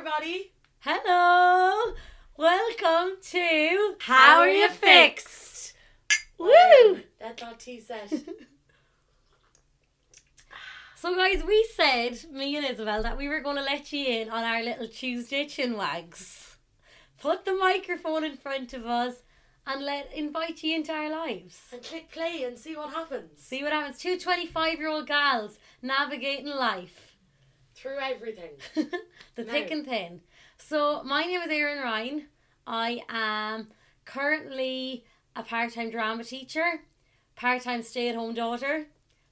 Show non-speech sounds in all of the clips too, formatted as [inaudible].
everybody. Hello! Welcome to How Are You Fixed? Woo! That dot tea set. So, guys, we said, me and Isabel, that we were going to let you in on our little Tuesday chin wags. Put the microphone in front of us and let invite you into our lives. and click play and see what happens. See what happens. Two 25 year old gals navigating life. Through everything. [laughs] the No. thick and thin. So, my name is Erin Ryan. I am currently a part time drama teacher, part time stay at home daughter,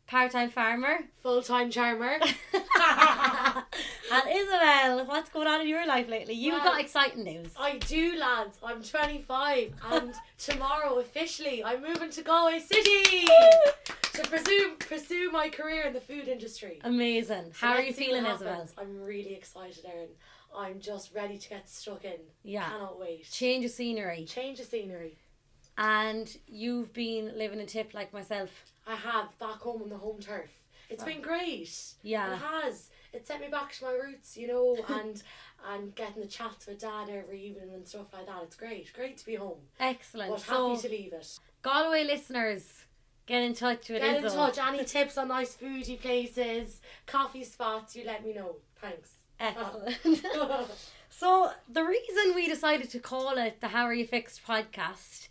part time farmer. Full time charmer. [laughs] [laughs] [laughs] and Isabel, what's going on in your life lately? You've Well, got exciting news. I do, lads. I'm 25, [laughs] and tomorrow officially I'm moving to Galway City to pursue pursue my career in the food industry. Amazing. So How are you feeling, Isabel? I'm really excited, Erin. I'm just ready to get stuck in. Yeah. Cannot wait. Change of scenery. Change of scenery. And you've been living in Tip like myself. I have back home on the home turf. It's been great. Yeah. It has. It sent me back to my roots, you know, [laughs] and and getting the chats with dad every evening and stuff like that. It's great. Great to be home. Excellent. But so, happy to leave it. Galway listeners, get in touch with Get in Izzo. touch. Any tips on nice foodie places, coffee spots, you let me know. Thanks. Excellent. [laughs] [laughs] so the reason we decided to call it the How Are You Fixed podcast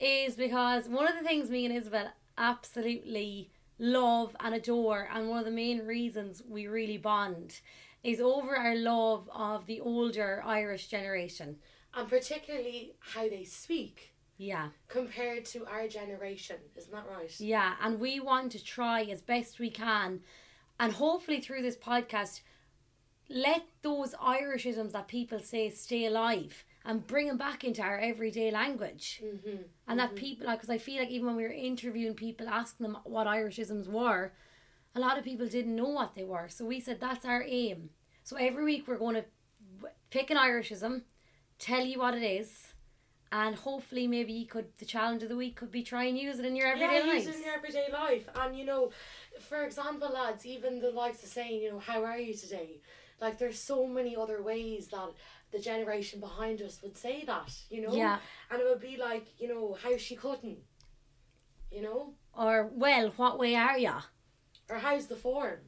is because one of the things me and Isabel absolutely love and adore, and one of the main reasons we really bond, is over our love of the older Irish generation. and particularly how they speak Yeah, compared to our generation. Isn't that right? yeah, and we want to try as best we can, and hopefully through this podcast, let those Irishisms that people say stay alive and bring them back into our everyday language. Mm-hmm. And that people, like, because I feel like even when we were interviewing people, asking them what Irishisms were, a lot of people didn't know what they were. So we said that's our aim. So every week we're going to pick an Irishism, tell you what it is, and hopefully maybe you could the challenge of the week could be try and use it in your everyday yeah, lives. use it in your everyday life. And you know, for example, lads, even the likes of saying, you know, how are you today? Like, there's so many other ways that the generation behind us would say that, you know? Yeah. And it would be like, you know, how's she cutting? You know? Or well, what way are ya? Or how's the form?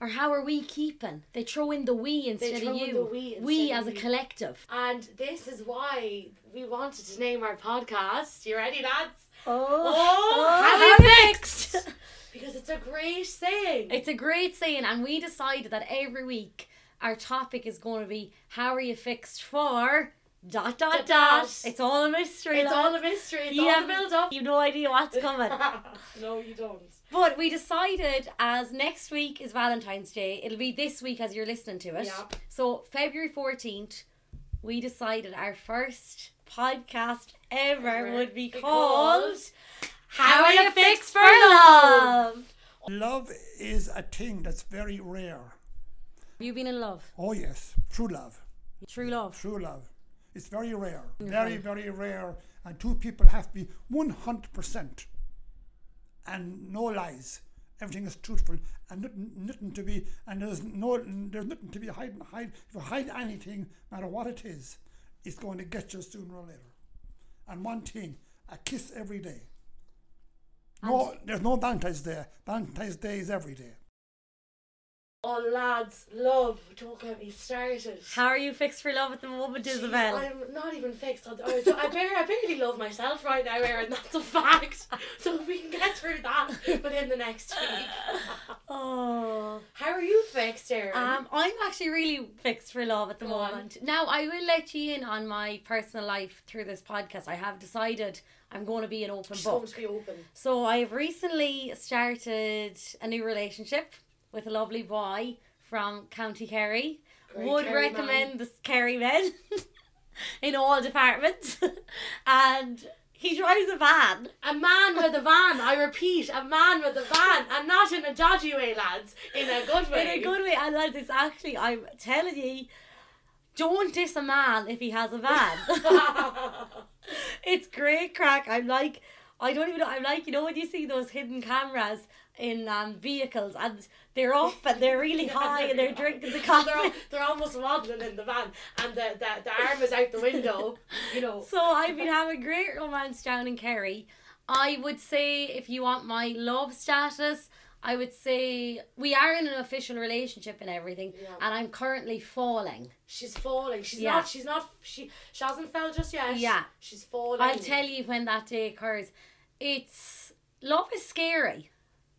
Or how are we keeping? They throw in the we instead throw of in you. the we we as a you. collective. And this is why we wanted to name our podcast. You ready, lads? Oh, oh, oh how how you you fixed? Because it's a great saying. It's a great saying, and we decided that every week our topic is going to be how are you fixed for dot dot Dot, dot. dot. It's all a mystery. it's lads. all a mystery. It's You all have- a build up. You've no idea what's [laughs] coming. no, you don't. but we decided as next week is Valentine's Day, it'll be this week as you're listening to it. Yeah. So February fourteenth, we decided our first podcast ever Ever would be be called called How Are You Fixed for Love? Love is a thing that's very rare. Have you been in love? Oh, yes, true love. True love. True love. It's very rare. Very, very rare. And two people have to be 100% and no lies. Everything is truthful and nothing, nothing to be, and there's no, there's nothing to be hiding. Hide, if you hide anything, no matter what it is, it's going to get you sooner or later. And one thing, a kiss every day. No, there's no Valentine's Day. Valentine's Day is every day. Oh, lads, love. Don't get me started. How are you fixed for love at the moment, Isabel? I'm not even fixed. on- I, I, barely, I barely love myself right now, Erin. That's a fact. [laughs] So we can get through that within the next week. [laughs] Oh. How are you fixed, Erin? Um, I'm actually really fixed for love at the Go on. moment. Now, I will let you in on my personal life through this podcast. I have decided I'm going to be an open She's book. going to be open. So I have recently started a new relationship with a lovely boy from County Kerry. Great Would Kerry recommend man. the Kerry men [laughs] in all departments. [laughs] and he drives a van. A man with a van. I repeat, a man with a van, and not in a dodgy way, lads. In a good way. In a good way. And lads, it's actually, I'm telling you, don't diss a man if he has a van. [laughs] it's great crack. I'm like, I don't even know. I'm like, you know, when you see those hidden cameras in um, vehicles and they're up and they're really [laughs] high and they're drinking the [laughs] coffee. they're, al- they're almost waddling in the van, and the, the, the arm is out the window. You know. So I've been having great romance down in Kerry. I would say if you want my love status, I would say we are in an official relationship and everything, Yeah. and I'm currently falling. She's falling. She's Yeah. not. She's not. She. She hasn't fell just yet. Yeah. She's falling. I'll tell you when that day occurs. It's love is scary.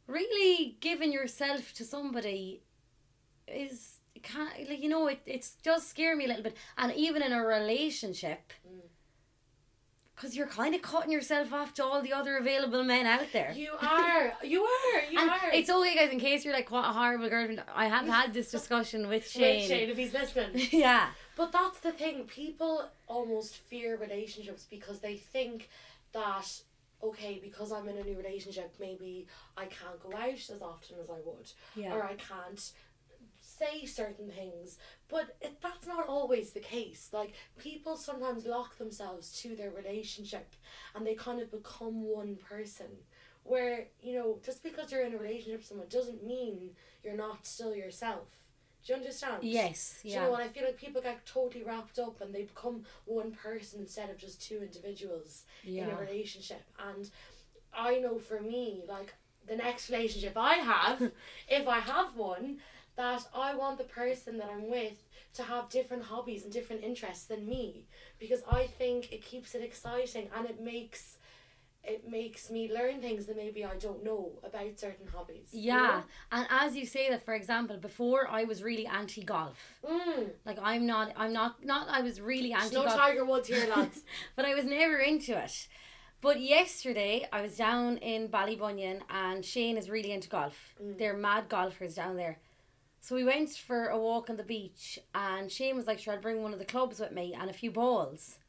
Really giving yourself to somebody is can't like you know it it does scare me a little bit, and even in a relationship. Mm. Because you're kind of cutting yourself off to all the other available men out there. You are. You are. You And are. it's okay, guys, in case you're like, what a horrible girlfriend. I have had this discussion with Shane. Wait, Shane, if he's listening. [laughs] yeah. But that's the thing. People almost fear relationships because they think that okay, because I'm in a new relationship, maybe I can't go out as often as I would, Yeah. or I can't say certain things. But it, that's not always the case. Like people sometimes lock themselves to their relationship, and they kind of become one person. Where you know, just because you're in a relationship with someone doesn't mean you're not still yourself. Do you understand? Yes. Yeah. Do You know, and I feel like people get totally wrapped up and they become one person instead of just two individuals in a relationship. And I know for me, like the next relationship I have, [laughs] if I have one, that I want the person that I'm with to have different hobbies and different interests than me because I think it keeps it exciting and it makes it makes me learn things that maybe I don't know about certain hobbies. you Yeah. And as you say that, for example, before I was really anti golf. Mm. Like I'm not. I'm not. Not. I was really anti no. Tiger Woods here, lads. [laughs] but I was never into it. But yesterday I was down in Ballybunion and Shane is really into golf. Mm. They're mad golfers down there. So we went for a walk on the beach and Shane was like, Sure, I'll bring one of the clubs with me and a few balls.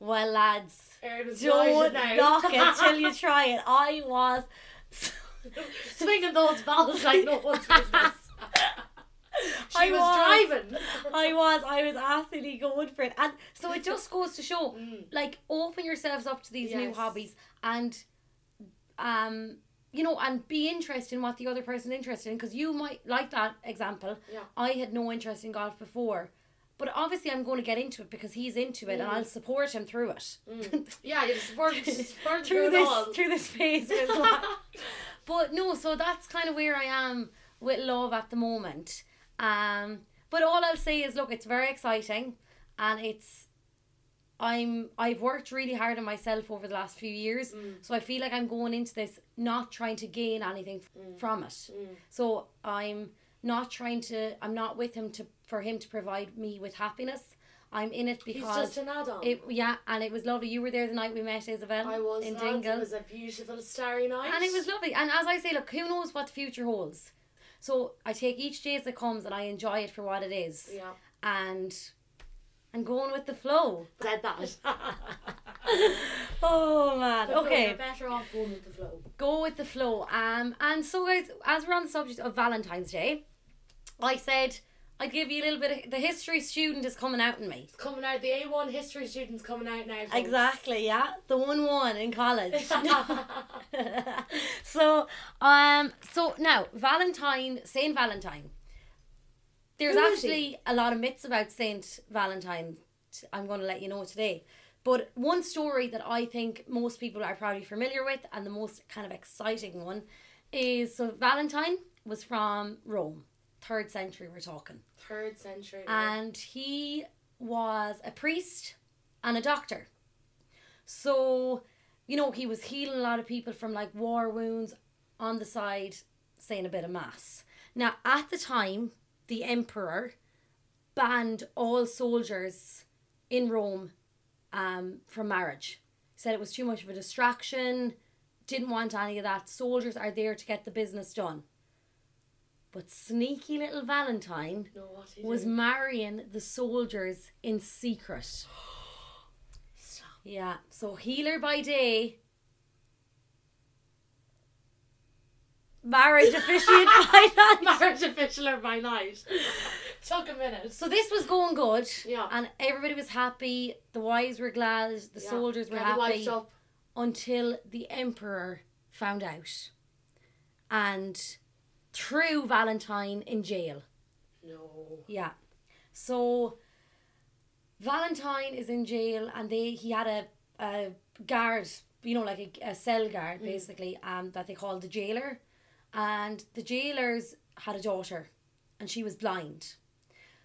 Well, lads, don't knock it till you try it. I was. [laughs] Swinging those balls like no one's business. [laughs] she I was, was. driving. I was, I was absolutely going for it. And so it just goes to show, Mm. like, open yourselves up to these new hobbies and, um, you know, and be interested in what the other person's interested in. Because you might, like that example, Yeah. I had no interest in golf before. But obviously, I'm going to get into it because he's into it, and Mm. I'll support him through it. Mm. [laughs] Yeah, you support, support through it this all. through this phase. [laughs] But no, so that's kind of where I am with love at the moment. Um, but all I'll say is, look, it's very exciting, and it's I'm I've worked really hard on myself over the last few years, Mm. so I feel like I'm going into this not trying to gain anything f- Mm. from it. Mm. So I'm not trying to. I'm not with him to for him to provide me with happiness. I'm in it because He's just an add-on. it yeah, and it was lovely. You were there the night we met, Isabel. I was in and Dingle. It was a beautiful starry night. And it was lovely. And as I say, look, who knows what the future holds? So I take each day as it comes and I enjoy it for what it is. Yeah. And I'm going with the flow. Said that. [laughs] [laughs] Oh man. Okay. You're better off going with the flow. Go with the flow. Um and so guys, as we're on the subject of Valentine's Day, I said I'd give you a little bit of the history student is coming out in me. It's coming out. The A1 history student's coming out now. folks. Exactly, yeah. The one one in college. [laughs] [laughs] so um so now Valentine Saint Valentine. There's Who is he? actually a lot of myths about Saint Valentine. I'm going to let you know today. But one story that I think most people are probably familiar with, and the most kind of exciting one, is so Valentine was from Rome, third century. We're talking, Third century. and he was a priest and a doctor. So, you know, he was healing a lot of people from like war wounds on the side, saying a bit of mass. Now, at the time, the emperor banned all soldiers in Rome um, from marriage. Said it was too much of a distraction, didn't want any of that. Soldiers are there to get the business done. But sneaky little Valentine no, was did. marrying the soldiers in secret. Stop. Yeah, so healer by day, marriage officiant [laughs] by night. Marriage official by night. Took a minute. So this was going good, Yeah. and everybody was happy. The wives were glad, the Yeah. soldiers were wipes happy up. until the emperor found out. and threw Valentine in jail. No. Yeah. So Valentine is in jail and they he had a, a guard, you know, like a, a cell guard basically, um, that they called the jailer. And the jailers had a daughter and she was blind.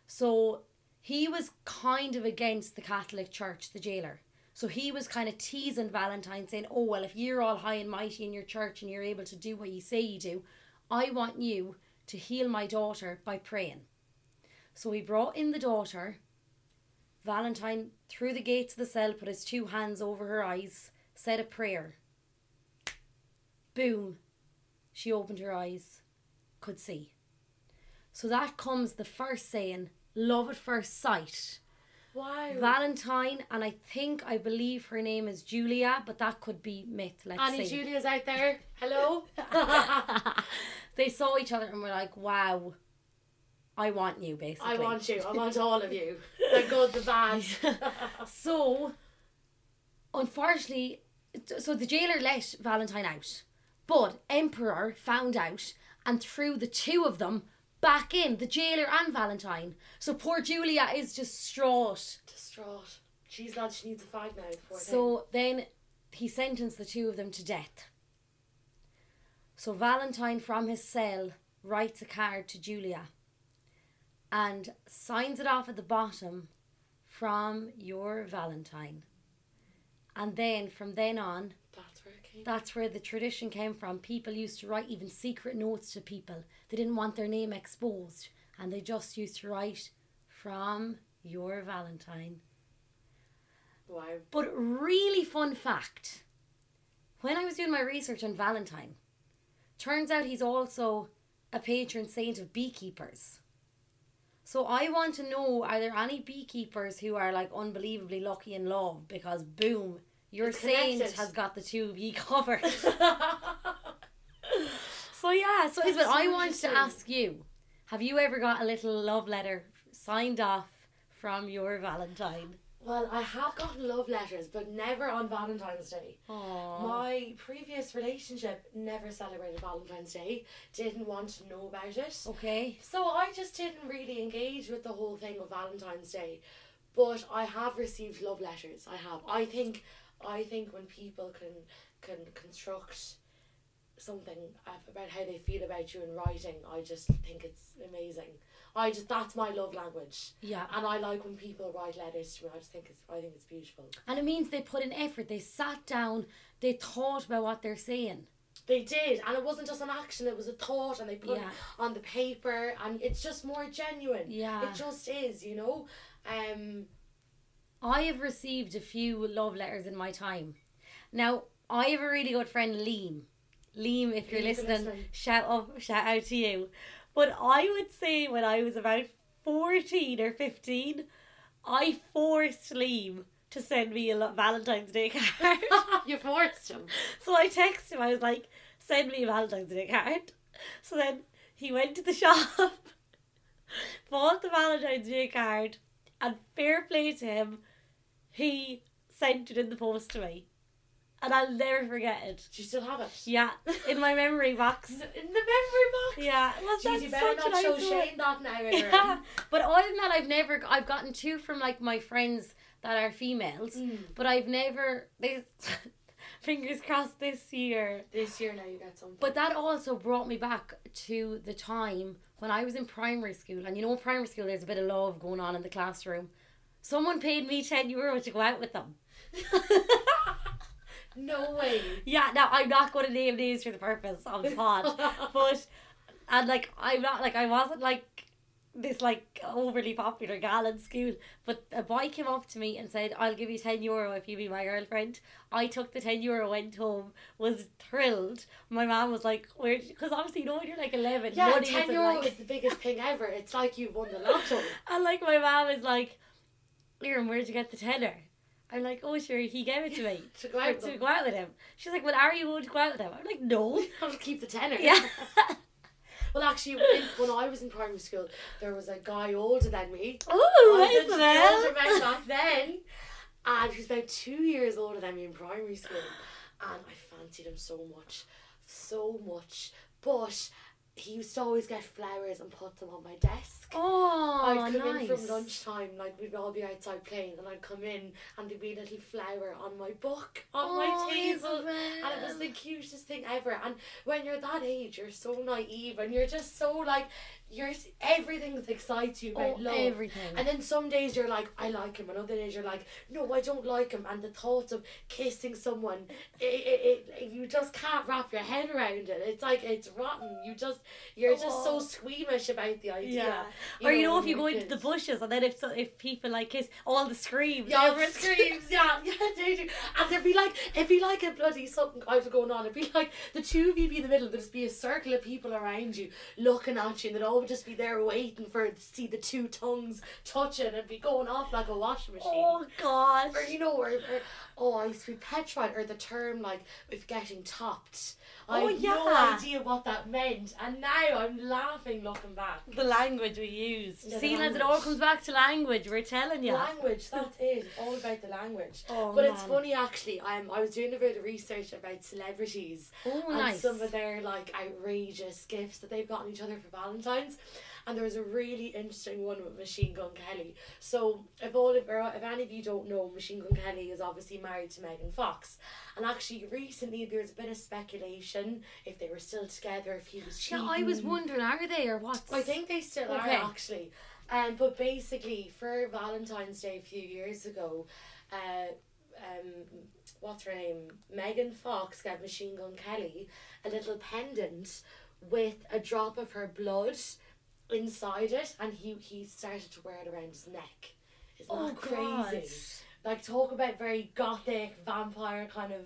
So he was kind of against the Catholic Church, the jailer. So he was kind of teasing Valentine, saying, Oh, well, if you're all high and mighty in your church and you're able to do what you say you do, I want you to heal my daughter by praying. So he brought in the daughter. Valentine, through the gates of the cell, put his two hands over her eyes, said a prayer. Boom. She opened her eyes, could see. So that comes the first saying, love at first sight. Wow. Valentine, and I think, I believe her name is Julia, but that could be myth. Let's Annie see. Julia's out there. Hello. [laughs] they saw each other and were like, wow, I want you, basically. I want you. I want all of you. The good, the bad. [laughs] So, unfortunately, so the jailer let Valentine out, but Emperor found out and threw the two of them back in, the jailer and Valentine. So poor Julia is distraught. Distraught. She's not. She needs a fight now. Poor thing. So then he sentenced the two of them to death. So Valentine from his cell writes a card to Julia and signs it off at the bottom from your Valentine. And then from then on, That's where it came. that's where the tradition came from. People used to write even secret notes to people. They didn't want their name exposed and they just used to write from your Valentine. Wow. But really fun fact when I was doing my research on Valentine, turns out he's also a patron saint of beekeepers. So I want to know are there any beekeepers who are like unbelievably lucky in love because boom, your It's saint connected. has got the two of you covered. so yeah, so Isabel, so I want to ask you, have you ever got a little love letter signed off from your Valentine? Well, I have gotten love letters, but never on Valentine's Day. Aww. My previous relationship never celebrated Valentine's Day, didn't want to know about it. Okay. So I just didn't really engage with the whole thing of Valentine's Day. But I have received love letters. I have. I think I think when people can can construct something about how they feel about you in writing, I just think it's amazing. I just that's my love language. Yeah. And I like when people write letters to me. I just think it's I think it's beautiful. And it means they put in effort. They sat down. They thought about what they're saying. They did, and it wasn't just an action; it was a thought, and they put Yeah. it on the paper, and it's just more genuine. Yeah. it just is, you know. Um, I have received a few love letters in my time. Now, I have a really good friend, Liam. Liam, if you're listening, listening. shout up, shout out to you. But I would say when I was about 14 or 15, I forced Liam to send me a Valentine's Day card. [laughs] you forced him. So I texted him, I was like, send me a Valentine's Day card. So then he went to the [laughs] shop, bought the Valentine's Day card, and fair play to him, he sent it in the post to me. And I'll never forget it. Do you still have it? Yeah, in my memory box. [laughs] In the memory box. Yeah, was Jeez, that you better not a show nice? Shane that now. [laughs] Yeah, but other than that, I've never. I've gotten two from like my friends that are females, Mm. but I've never. They, [laughs] fingers crossed this year. This year now you get something. But that also brought me back to the time when I was in primary school, and you know, in primary school, there's a bit of love going on in the classroom. Someone paid me ten euro to go out with them. No way. Yeah, now I'm not going to name names for the purpose of the pod, [laughs] but and like I'm not like I wasn't like this like overly popular gal in school, but a boy came up to me and said, "I'll give you ten euro if you be my girlfriend." I took the ten euro, went home, was thrilled. My mom was like, "Where?" Because obviously, you know, when you're like eleven, Yeah, money ten isn't, euro like- is the biggest thing ever. It's like you've won the lotto. [laughs] And like my mom is like, Liam, where'd you get the tenner? I'm like, oh sure, he gave it to me. [laughs] To go out with to go out with him. She's like, well, are you going to go out with him? I'm like, no. [laughs] I'll just keep the tenner. Yeah. [laughs] Well, actually, when, when I was in primary school, there was a guy older than me. Oh, I was Isabel. older back back then, and he was about two years older than me in primary school, and I fancied him so much, so much. but he used to always get flowers and put them on my desk. Oh, I'd come nice. in from lunchtime, like we'd all be outside playing, and I'd come in and there'd be a little flower on my book on Oh, my table. And it was the cutest thing ever. And when you're that age, you're so naive and you're just so like, you're everything excites you about Oh, love. everything. And then some days you're like, I like him, and other days you're like, no, I don't like him. And the thought of kissing someone, it, it, it, you just can't wrap your head around it. It's like it's rotten. You just you're just so Oh. squeamish about the idea. Yeah. or you know, if you go into the bushes and then if so, if people like kiss, all the screams. Yeah, everyone the screams, yeah, [laughs] yeah, they do. And there'd be like, it'd be like a bloody something kind of going on. It'd be like the two of you be in the middle, there'd just be a circle of people around you looking at you, and they'd all just be there waiting for to see the two tongues touching and be going off like a washing machine. Oh God! Or you know, or, or oh, I used to be petrified, or the term like with getting topped. I Oh, had yeah. no idea what that meant, and now I'm laughing looking back. The language we use. Yeah, the See, lads, it all comes back to language. We're telling you. Language, that's it. All about the language. Oh, But it's funny actually. Um, I was doing a bit of research about celebrities Oh, and nice. some of their like outrageous gifts that they've gotten each other for Valentine's. And there was a really interesting one with Machine Gun Kelly. So if all of, if any of you don't know, Machine Gun Kelly is obviously married to Megan Fox. And actually, recently there was a bit of speculation if they were still together, if he was cheating. Yeah, I was wondering, are they or what? I think they still Okay. are actually. Um, but basically, for Valentine's Day a few years ago, uh, um, what's her name? Megan Fox got Machine Gun Kelly a little pendant with a drop of her blood inside it, and he he started to wear it around his neck. Isn't Oh, that crazy? God. Like talk about very gothic vampire kind of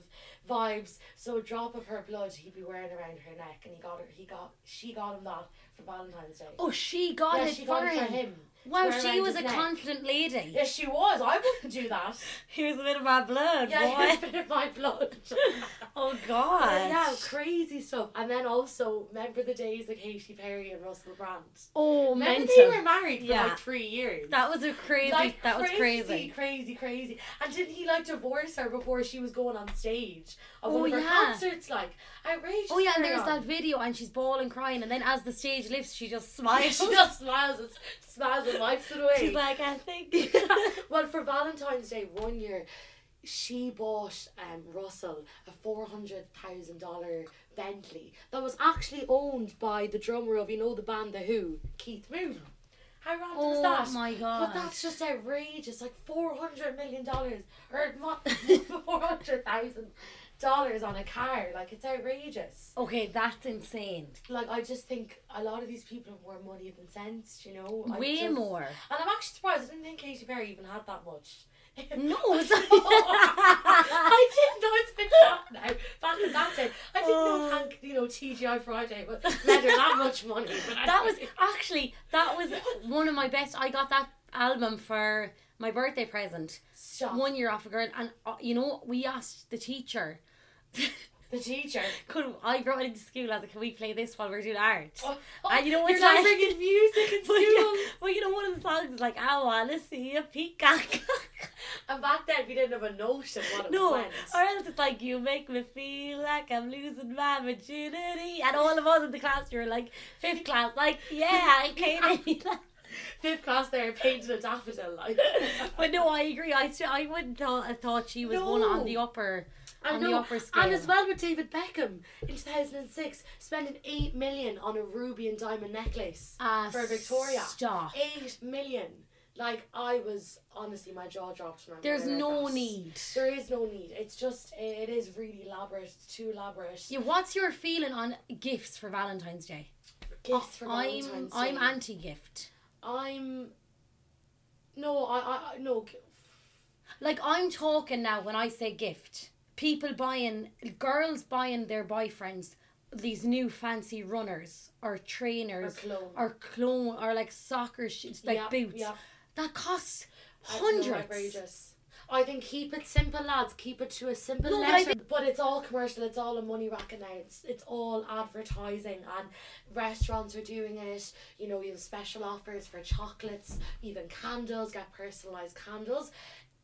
vibes. So a drop of her blood he'd be wearing around her neck, and he got her. He got she got him that for Valentine's Day. Oh, she got yeah, it she for got it him. for him. Wow, wear she was a neck. confident lady. Yes, she was. I wouldn't do that. [laughs] he was a bit of my blood, Yeah, boy. here's a bit of my blood. [laughs] [laughs] oh God. yeah, crazy stuff. And then also, remember the days of Katy Perry and Russell Brand? Oh, Remember mental. they were married for Yeah. like three years. That was a crazy. like that was crazy, crazy. crazy, crazy. And didn't he like divorce her before she was going on stage at Oh, one of her yeah. concerts? Like outrageous. Oh yeah, and there's on. that video, and she's bawling, crying, and then as the stage lifts, she just smiles. she just smiles and smiles and [laughs] wipes it away. She's like, I think. [laughs] [laughs] well, for Valentine's Day one year, she bought um, Russell a four hundred thousand dollar Bentley that was actually owned by the drummer of you know the band The Who, Keith Moon. How random is that? Oh my god. But that's just outrageous, like four hundred million dollars or four hundred thousand dollars on a car. Like it's outrageous. Okay, that's insane. Like I just think a lot of these people have more money than sense. You know, I Way just- more. and I'm actually surprised. I didn't think Katy Perry even had that much. [laughs] No, I didn't know it's been shocked now. Back in that day, I didn't know Oh. thank you know TGI Friday, but led her that much money. That was [laughs] actually that was one of my best. I got that album for my birthday present stop. one year off a girl, and uh, you know we asked the teacher. [laughs] the teacher. Could I brought it into school? I was like, "Can we play this while we're doing art?" Oh, oh And you know you're what's not like- bringing music in [laughs] But, school. yeah, but you know one of the songs is like, "I wanna see a peacock." [laughs] And back then we didn't have a notion what it no, meant. or else it's like you make me feel like I'm losing my virginity, and all of us in the class were like fifth class, like, "Yeah, I can't." Fifth class there painted a daffodil like. but no, I agree. I I wouldn't thought I thought she was one on the upper I know. scale. And as well with David Beckham in 2006, spending 8 million on a ruby and diamond necklace Ah, for Victoria. Stop. 8 million. Like, I was, honestly, my jaw dropped when I There's when I read no that. need. There is no need. It's just, it is really elaborate. It's too elaborate. Yeah, what's your feeling on gifts for Valentine's Day? Gifts for I'm Valentine's I'm Day. anti-gift. I'm. No, I, I, I- no. Like I'm talking now when I say gift. People buying girls buying their boyfriends these new fancy runners or Or trainers or clone or like soccer shoes like Yeah, boots. yeah. That costs hundreds. I think keep it simple, lads. Keep it to a simple No, but I. But, it's all commercial. It's all a money racket now. It's it's all advertising, and restaurants are doing it. You know, you have special offers for chocolates, even candles. Get personalized candles.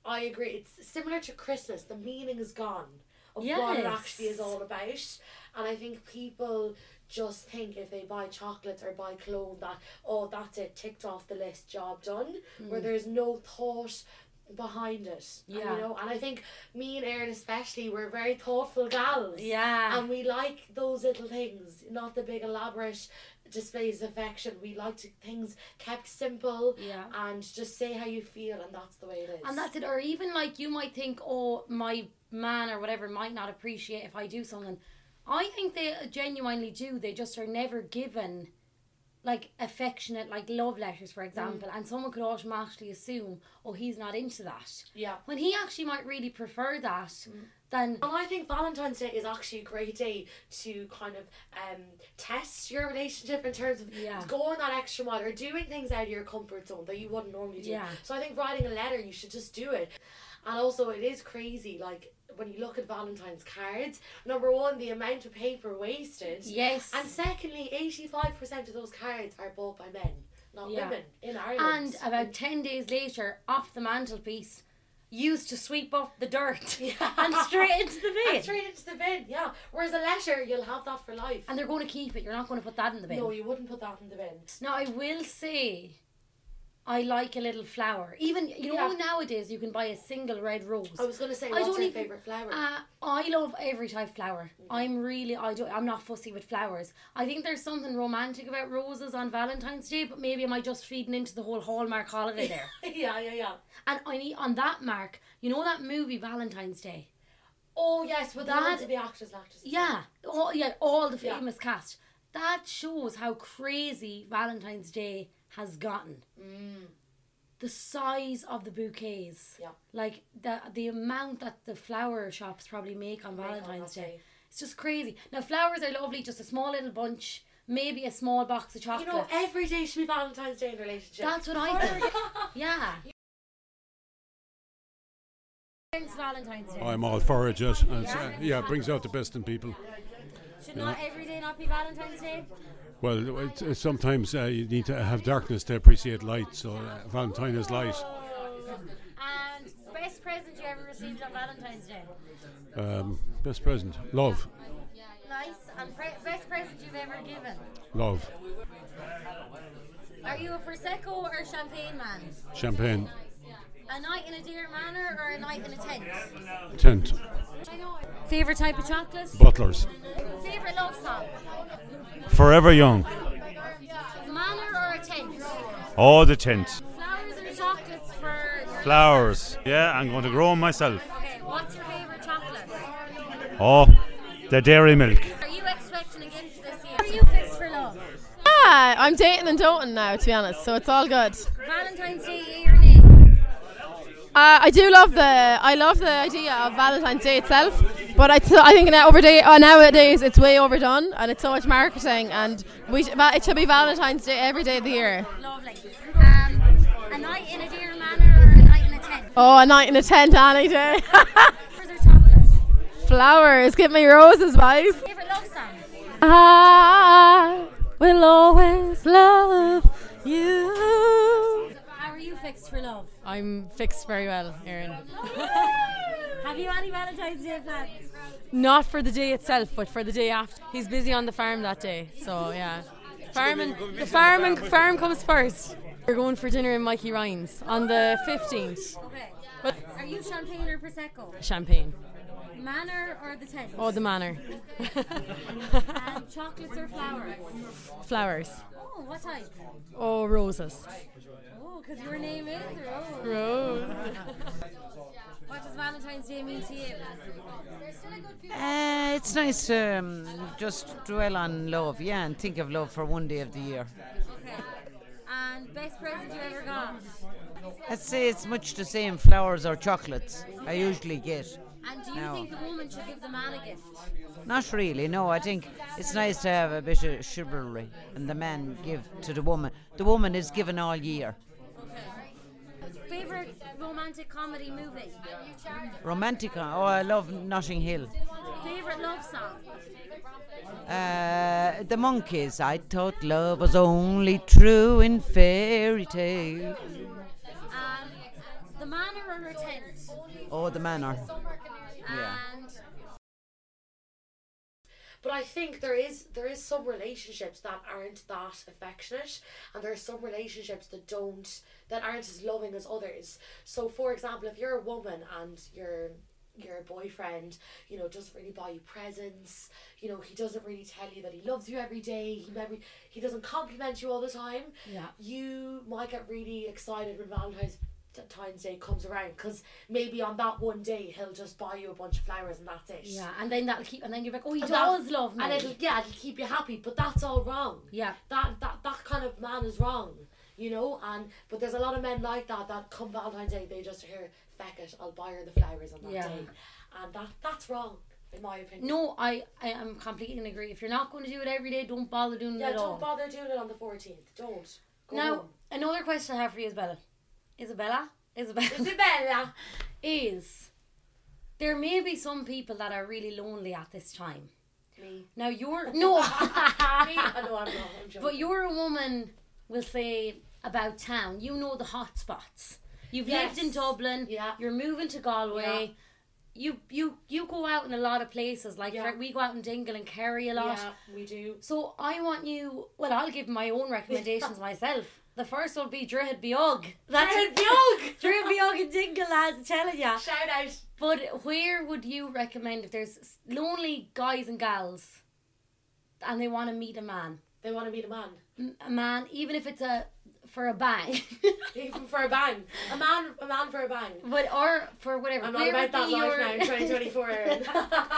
I agree. It's similar to Christmas. The meaning is gone of what it actually is all about, and I think people just think if they buy chocolates or buy clothes that oh that's it ticked off the list job done hmm. where there's no thought behind it And, Yeah. you know and I think me and Erin especially we're very thoughtful gals Yeah. and we like those little things not the big elaborate displays affection we like to, things kept simple Yeah. and just say how you feel and that's the way it is And that's it. Or even like you might think, oh, my man or whatever might not appreciate if I do something. I think they genuinely do. They just are never given like affectionate, like love letters, for example. Mm. And someone could automatically assume, oh, he's not into that. yeah When he actually might really prefer that mm. Than. And I think Valentine's Day is actually a great day to kind of um, test your relationship in terms of Yeah. going that extra mile or doing things out of your comfort zone that you wouldn't normally do. Yeah. So I think writing a letter, you should just do it. And also, it is crazy, like when you look at Valentine's cards, number one, the amount of paper wasted. Yes. And secondly, 85% of those cards are bought by men, not Yeah. women, in Ireland. And about 10 days later, off the mantelpiece, used to sweep up the dirt [laughs] Yeah. [laughs] and straight into the bin. And straight into the bin, yeah. Whereas a letter, you'll have that for life. And they're going to keep it. You're not going to put that in the bin. No, you wouldn't put that in the bin. Now I will say, I like a little flower. Even you know nowadays you can buy a single red rose. I was gonna say, I what's don't your even- favourite flower? Uh, I love every type of flower. I'm really I don't I'm not fussy with flowers. I think there's something romantic about roses on Valentine's Day, but maybe am I just feeding into the whole Hallmark holiday there? [laughs] yeah, yeah, yeah. and I need on that mark, you know that movie Valentine's Day. Oh yes, with That- the actors and actresses. Yeah, all, yeah, all the Yeah. famous cast. That shows how crazy Valentine's Day has gotten. Mm. The size of the bouquets, Yeah. like the the amount that the flower shops probably make on Make Valentine's that Day. day. It's just crazy. Now flowers are lovely, just a small little bunch, maybe a small box of chocolates. You know, every day should be Valentine's Day in a relationship. That's what I think. [laughs] yeah. It's Valentine's Day. I'm all for it, yes. And uh, yeah, it brings out the best in people. Should not every day not be Valentine's Day? Well, it's, it's sometimes uh, you need to have darkness to appreciate light, so uh, Valentine is light. And best present you ever received on Valentine's Day? Um, best present, love, Nice. And pre- best present you've ever given? love, Are you a prosecco or champagne man? champagne, A night in a deer manor or a night in a tent? tent, Favorite type of chocolate? butlers, Favorite love song? Forever Young. Manor or a tent? Oh, the tent. Flowers or chocolates for Flowers. Yeah, I'm going to grow them myself. Okay, what's your favorite chocolate? Oh, the dairy milk. Are you expecting a gift this year? Are you fixed for love? Yeah, I'm dating and doting now, to be honest, so it's all good. Valentine's Day year name. Uh, I do love the I love the idea of Valentine's Day itself, but I, th- I think now over day, uh, nowadays it's way overdone and it's so much marketing and we sh- it should be Valentine's Day every day of the year. Lovely. Um, a night in a deer manor or a night in a tent? Oh, a night in a tent any day. Flowers or chocolate? Flowers, give me roses, boys. Favorite love song? I will always love you. How are you fixed for love? I'm fixed very well, Erin. [laughs] Have you any Valentine's Day plans? Not for the day itself, but for the day after. He's busy on the farm that day, so yeah. Farming, the farm and farm comes first. We're going for dinner in Mikey Ryan's on the 15th. Okay. But Are you champagne or prosecco? champagne. Manor or the tent? Oh, the manor. [laughs] And chocolates or flowers? Flowers. Oh, what type? Oh, roses. Oh, because your name is Rose. Rose. [laughs] What does Valentine's Day mean to you? Uh, it's nice to um, just dwell on love, yeah, and think of love for one day of the year. Okay. And best present you ever got? I'd say it's much the same flowers or chocolates I usually get. And do you No. think the woman should give the man a gift? Not really, no. I think it's nice to have a bit of chivalry and the man give to the woman. The woman is given all year. Favorite romantic comedy movie? Romantic, oh, I love Notting Hill. Favorite love song? Uh, the Monkees, I thought love was only true in fairy tale. The manor or a tent? Oh, the manor. Yeah. And But I think there is there is some relationships that aren't that affectionate, and there are some relationships that don't that aren't as loving as others. So, for example, if you're a woman and your your boyfriend, you know, doesn't really buy you presents, you know, he doesn't really tell you that he loves you every day, he maybe he doesn't compliment you all the time. Yeah. You might get really excited when Valentine's Valentine's Day comes around because maybe on that one day he'll just buy you a bunch of flowers and that's it. Yeah, and then that'll keep, and then you're like, oh, he And does that- love me. And it'll yeah, it'll keep you happy, but that's all wrong. yeah, That that that kind of man is wrong. You know, and but there's a lot of men like that that come Valentine's Day they just hear feck it, I'll buy her the flowers on that Yeah. day. And that that's wrong, in my opinion. no, I, I am completely in agree. If you're not going to do it every day, don't bother doing Yeah, it at all. don't bother doing it on the fourteenth. Don't. Go Now, home. another question I have for you, Isabella. Isabella? Isabella. Isabella. [laughs] is there may be some people that are really lonely at this time. Me. Now you're [laughs] no, Me. I know I'm wrong. [laughs] I'm joking. but you're a woman. We'll say about town. You know the hot spots. You've lived in Dublin. Yeah. You're moving to Galway. Yeah. You you you go out in a lot of places. Like Yeah. we go out in Dingle and Kerry a lot. Yeah, we do. So I want you. Well, I'll give my own recommendations myself. The first will be Droichead Beag. That's Droichead Beag. Droichead Beag and Dingle, lads. I'm telling ya. Shout out. But where would you recommend if there's lonely guys and gals, and they want to meet a man, They want to meet a man. A man, even if it's a for a bang, [laughs] Even for a bang. A man a man for a bang. but or for whatever. I'm not about that be life your- now in [laughs] 2024. [laughs]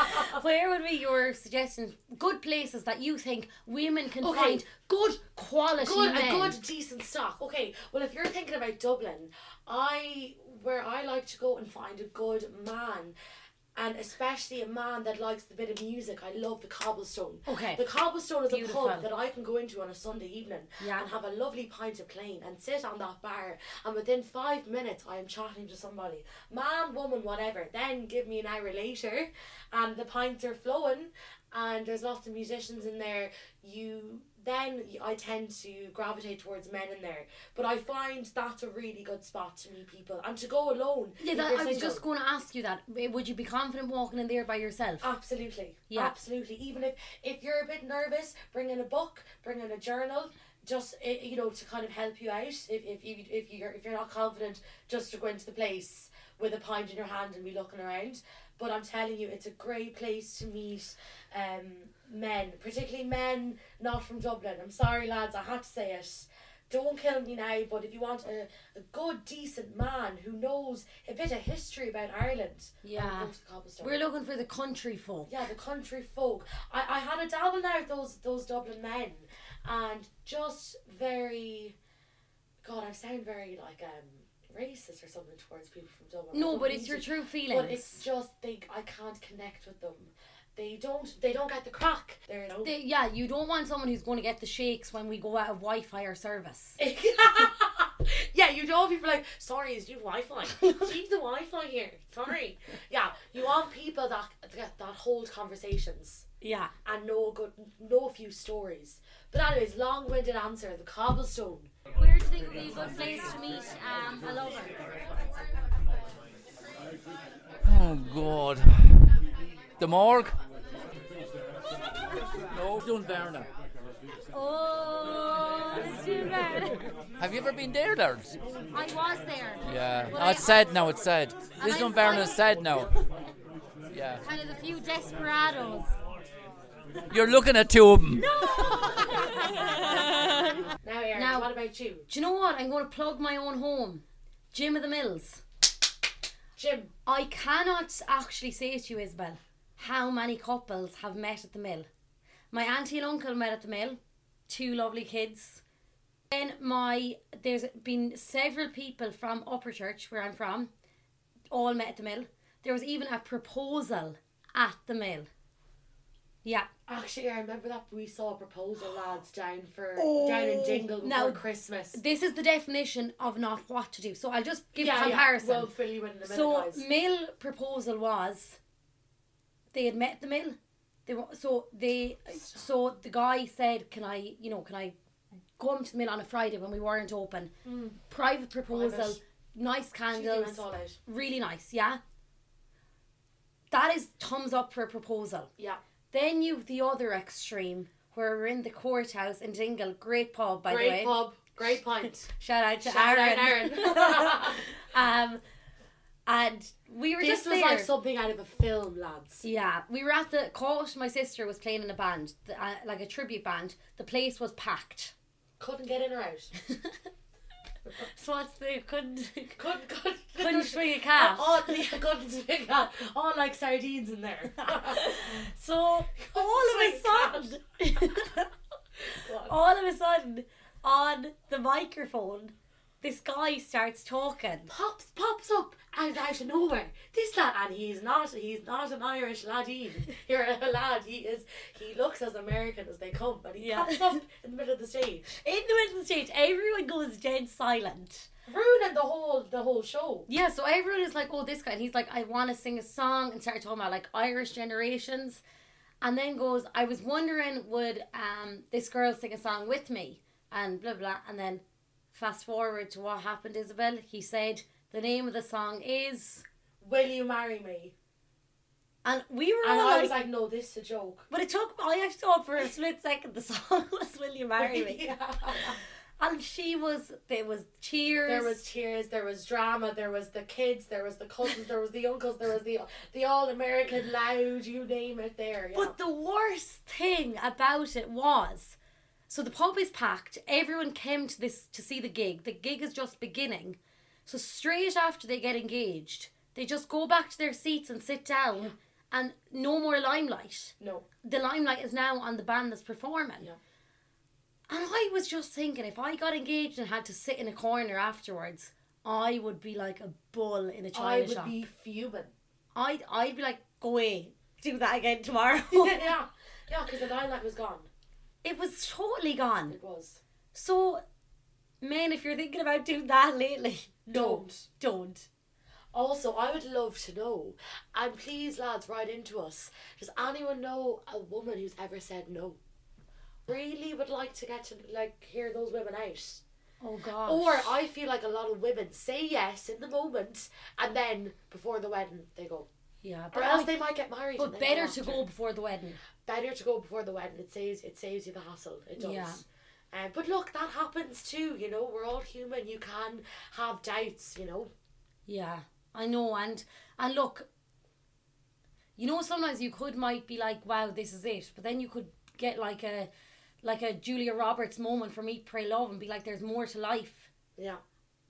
Where would be your suggestions? Good places that you think women can Okay. find good quality good, men. a good decent stock. Okay, well if you're thinking about Dublin, I where I like to go and find a good man. And especially a man that likes the bit of music. I love the cobblestone. Okay. The cobblestone is Beautiful. a pub that I can go into on a Sunday evening Yeah. and have a lovely pint of plain and sit on that bar and within five minutes I am chatting to somebody. Man, woman, whatever. Then give me an hour later and the pints are flowing and there's lots of musicians in there. You then I tend to gravitate towards men in there. But I find that's a really good spot to meet people and to go alone. Yeah, that, I was just going to ask you that. Eh, Would you be confident walking in there by yourself? Absolutely. Yeah. Absolutely. Even if if you're a bit nervous, bring in a book, bring in a journal, just eh, you know to kind of help you out. If if you if you're if you're not confident, just to go into the place with a pint in your hand and be looking around. But I'm telling you, it's a great place to meet um, men, particularly men not from Dublin. I'm sorry, lads, I had to say it. Don't kill me now, but if you want a, a good, decent man who knows a bit of history about Ireland, Yeah. go to the Cobblestone. We're looking for the country folk. Yeah, the country folk. I, I had a dabble now with those those Dublin men, and just very, God, I sound very like um racist or something towards people from Dublin. No, but it's your to, true feelings. But it's just they. I can't connect with them. They don't. They don't get the crack. They're. They- yeah, you don't want someone who's going to get the shakes when we go out of Wi-Fi or service. [laughs] yeah, you don't want people like, sorry, is you Wi-Fi? [laughs] Keep the Wi-Fi here. Sorry. Yeah, you want people that that, that hold conversations. Yeah. and know a good know a few stories. But anyways, long winded answer, the cobblestone. Where do you think would be a good place to meet um, a lover? Oh God. The morgue? No, Dunverna. Oh. Have you ever been there, lads? I was there. Yeah. But Oh, I- it's sad now, it's sad. This Dunverna is sad now. Yeah. Kind of the few desperados. You're looking at two of them. Now, Erin, Now- what about you? Do you know what? I'm going to plug my own home, Jim of the Mills. Jim. I cannot actually say to you, Isabel, how many couples have met at the mill. My auntie and uncle met at the mill, two lovely kids. Then my there's been several people from Upperchurch, where I'm from, all met at the mill. There was even a proposal at the mill. Yeah. Oh, Actually, I remember that we saw a proposal, lads, down for down in oh, Dingle before Now, Christmas. This is the definition of not what to do. So I'll just give yeah, comparison. Yeah, we'll fill you in a minute, So guys. mill proposal was they had met the mill. They so they so the guy said, "Can I, you know, can I come to the mill on a Friday when we weren't open?" Mm. Private proposal, nice candles, went all out. really nice. Yeah, that is thumbs up for a proposal. Yeah. Then you've the other extreme where we're in the courthouse in Dingle. Great pub, by the way. Great pub, great pint. [laughs] Shout out to Shout out Aaron. Aaron. [laughs] [laughs] um, and we were this just was there. like something out of a film, lads. Yeah, we were at the court. My sister was playing in a band, the- uh, like a tribute band. The place was packed. Couldn't get in or out. So what's the couldn't Couldn't, couldn't, couldn't swing a [laughs] cat. All, yeah, couldn't swing a cat. All like sardines in there. [laughs] So all of a sudden, [laughs] all of a sudden, on the microphone, this guy starts talking. pops pops up out, out of nowhere. This lad, and he's not he's not an Irish laddie. [laughs] You're a lad. He is. He looks as American as they come, but he Yeah. pops up [laughs] in the middle of the stage, In the middle of the stage, everyone goes dead silent. ruining the whole the whole show. Yeah, so everyone is like, oh, this guy. And he's like, I want to sing a song and start talking about like Irish generations. And then goes, I was wondering, would um this girl sing a song with me? And blah, blah. And then fast forward to what happened, Isabel. He said, the name of the song is. Will you marry me? And we were And all I like, was like, no, this is a joke. but it took, I actually thought for a split second the song [laughs] was Will You Marry Me? [laughs] Yeah. And she was, there was cheers. There was tears, there was drama, there was the kids, there was the cousins, there was the uncles, there was the the all American loud, you name it there. Yeah. But the worst thing about it was, so the pub is packed. Everyone came to this to see the gig. The gig is just beginning. So straight after they get engaged, they just go back to their seats and sit down, and no more limelight. no. The limelight is now on the band that's performing. Yeah. And I was just thinking, if I got engaged and had to sit in a corner afterwards, I would be like a bull in a china shop. I would shop. be fuming. I'd I'd be like, go away, do that again tomorrow. [laughs] yeah, [laughs] yeah, because the limelight was gone. It was totally gone. It was. So, man, if you're thinking about doing that lately, Don't. don't. Also, I would love to know, and please, lads, write into us. Does anyone know a woman who's ever said no? Really would like to get to like hear those women out. Oh gosh. Or I feel like a lot of women say yes in the moment, and then before the wedding they go. yeah, Or but else I- they might get married. but better to go before the wedding. Better to go before the wedding. It saves it saves you the hassle. It does. Yeah. Um, but look, that happens too. You know, we're all human. You can have doubts. You know. Yeah, I know, and and look, you know, sometimes you could might be like, "Wow, this is it," but then you could get like a like a Julia Roberts moment from Eat, Pray, Love, and be like, "There's more to life Yeah.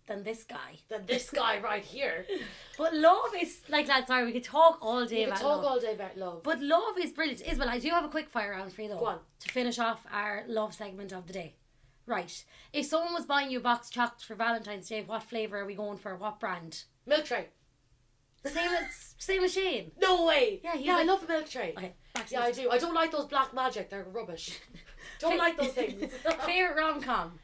Than this guy." Then this guy right here. [laughs] But love is like that. Sorry, we could talk all day You about talk love. all day about love. But love is brilliant. Isabel, I do have a quick fire round for you though. Go on. To finish off our love segment of the day. Right. If someone was buying you a box of chocolates for Valentine's Day, what flavour are we going for? What brand? milk tray. Same as same as Shane. No way. Yeah, yeah, I love a milk tray. Okay, Yeah, I do. I don't like those black magic. They're rubbish. [laughs] don't like those things. [laughs] Favourite rom com?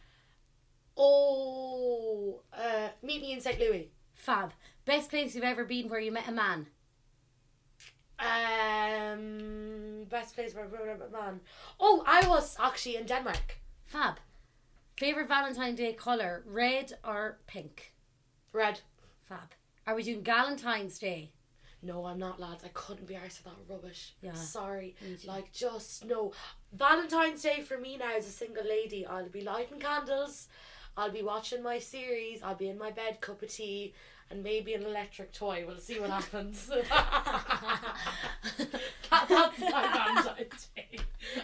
Oh, uh, meet me in St. Louis. Fab. Best place you've ever been where you met a man? Um, best place where I met a man. Oh, I was actually in Denmark. Fab. Favourite Valentine's Day colour? Red or pink? Red. Fab. Are we doing Valentine's Day? No, I'm not, lads. I couldn't be arsed with that rubbish. Yeah, Sorry. Like, just no. Valentine's Day for me now as a single lady, I'll be lighting candles, I'll be watching my series, I'll be in my bed, cup of tea, and maybe an electric toy. We'll see what happens. [laughs] [laughs] that, that's my Valentine's Day.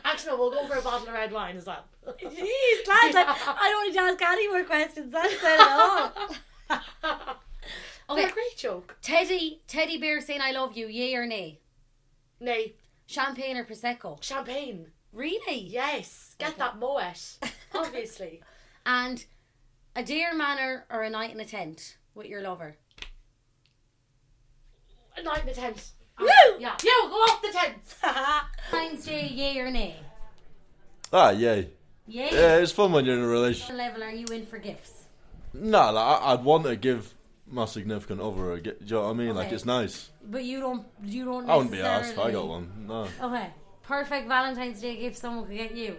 Actually, no, we'll go for a bottle of red wine as well. Jeez, lads, I, I don't need to ask any more questions. That's it all. [laughs] Okay. Okay. great joke. Teddy, teddy bear saying I love you, yay or nay? Nay, Champagne or prosecco? champagne. Really? Yes. Get Okay. that Moët. Obviously. And Adare Manor or a night in a tent with your lover? A night in a tent. Woo! Yeah. Yeah, go off the tent. [laughs] Valentine's Day, yay or nay? Ah, yay. Yay. Yeah, it's fun when you're in a relationship. What level are you in for gifts? No, like, I- I'd want to give my significant other a gift. Do you know what I mean? Like, Okay. it's nice. But you don't, you don't. I wouldn't be asked if I necessarily- got one. No. Okay. Perfect Valentine's Day gift someone could get you.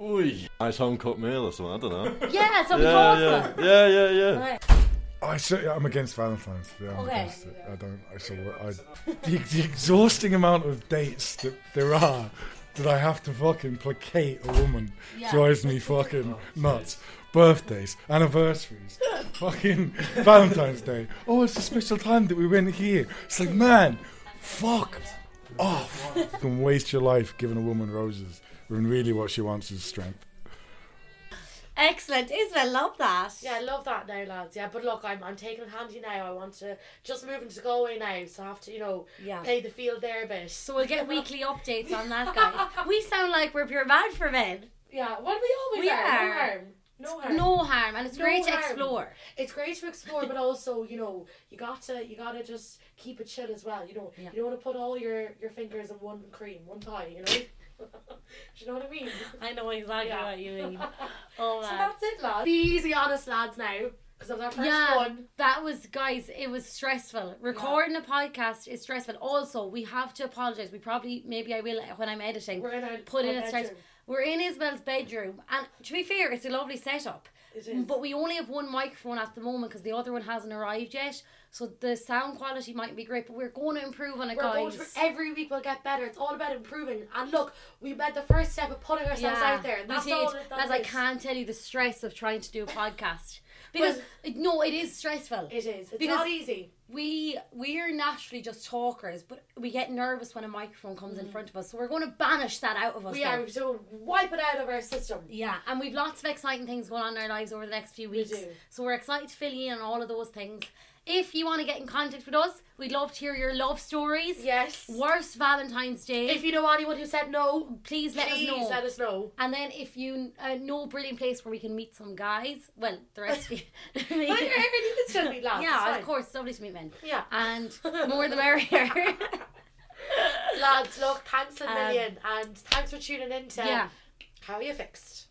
Ooh. Nice home cooked meal or something. I don't know. [laughs] Yeah, something yeah, awesome. yeah, yeah, yeah, yeah. Okay. I say I'm against Valentine's. Yeah, I'm Okay. against it. I don't. I so I the, the exhausting amount of dates that there are that I have to fucking placate a woman Yeah. drives me fucking nuts. Birthdays, anniversaries, fucking Valentine's Day. Oh, it's a special time that we went here. It's like, man, fuck off. You can waste your life giving a woman roses when really what she wants is strength. Excellent. Isabel, love that. Yeah, I love that now, lads. Yeah, but look, I'm, I'm taking it handy now. I want to just move into Galway now, so I have to, you know, Yeah. play the field there a bit. So we'll get [laughs] weekly updates on that, guys. We sound like we're pure mad for men. Yeah, what we always We are. are. No harm. No harm. No harm, and it's No great to explore. It's great to explore, but also, you know, you got to you got to just keep it chill as well. You know, Yeah. you don't want to put all your your fingers in one cream, one pie. You know. [laughs] Do you know what I mean? I know exactly Yeah. what you mean. [laughs] Oh So that's it, lads. Be easy, honest lads now, because of our first yeah, one. that was guys. It was stressful. Recording a podcast is stressful. Also, we have to apologize. We probably maybe I will when I'm editing. We're in our put in a stress. We're in Isabel's bedroom, and to be fair, it's a lovely setup. It mm, is. But we only have one microphone at the moment because the other one hasn't arrived yet. So the sound quality might be great, but we're going to improve on it, We're going guys. to, every week we'll get better. It's all about improving. And look, we made the first step of putting ourselves out there. That's we all. did. That's As I can't tell you the stress of trying to do a podcast because it, no, it is stressful. It is. It's Because not easy. We we're naturally just talkers, but we get nervous when a microphone comes in front of us. So we're going to banish that out of us. Mm. We now. are so wipe it out of our system. Yeah, and we've lots of exciting things going on in our lives over the next few weeks. do. So we're excited to fill you in on all of those things. If you want to get in contact with us, we'd love to hear your love stories. Yes. Worst Valentine's Day. If you know anyone who said no, please let please us know. let us know. And then if you uh, know a brilliant place where we can meet some guys, well, the rest of you. Well, you can still meet lads. Yeah, of course, it's lovely to meet men. Yeah. And the [laughs] more the merrier. Lads, look, thanks a Um, million, and thanks for tuning in to yeah. How are You Fixed.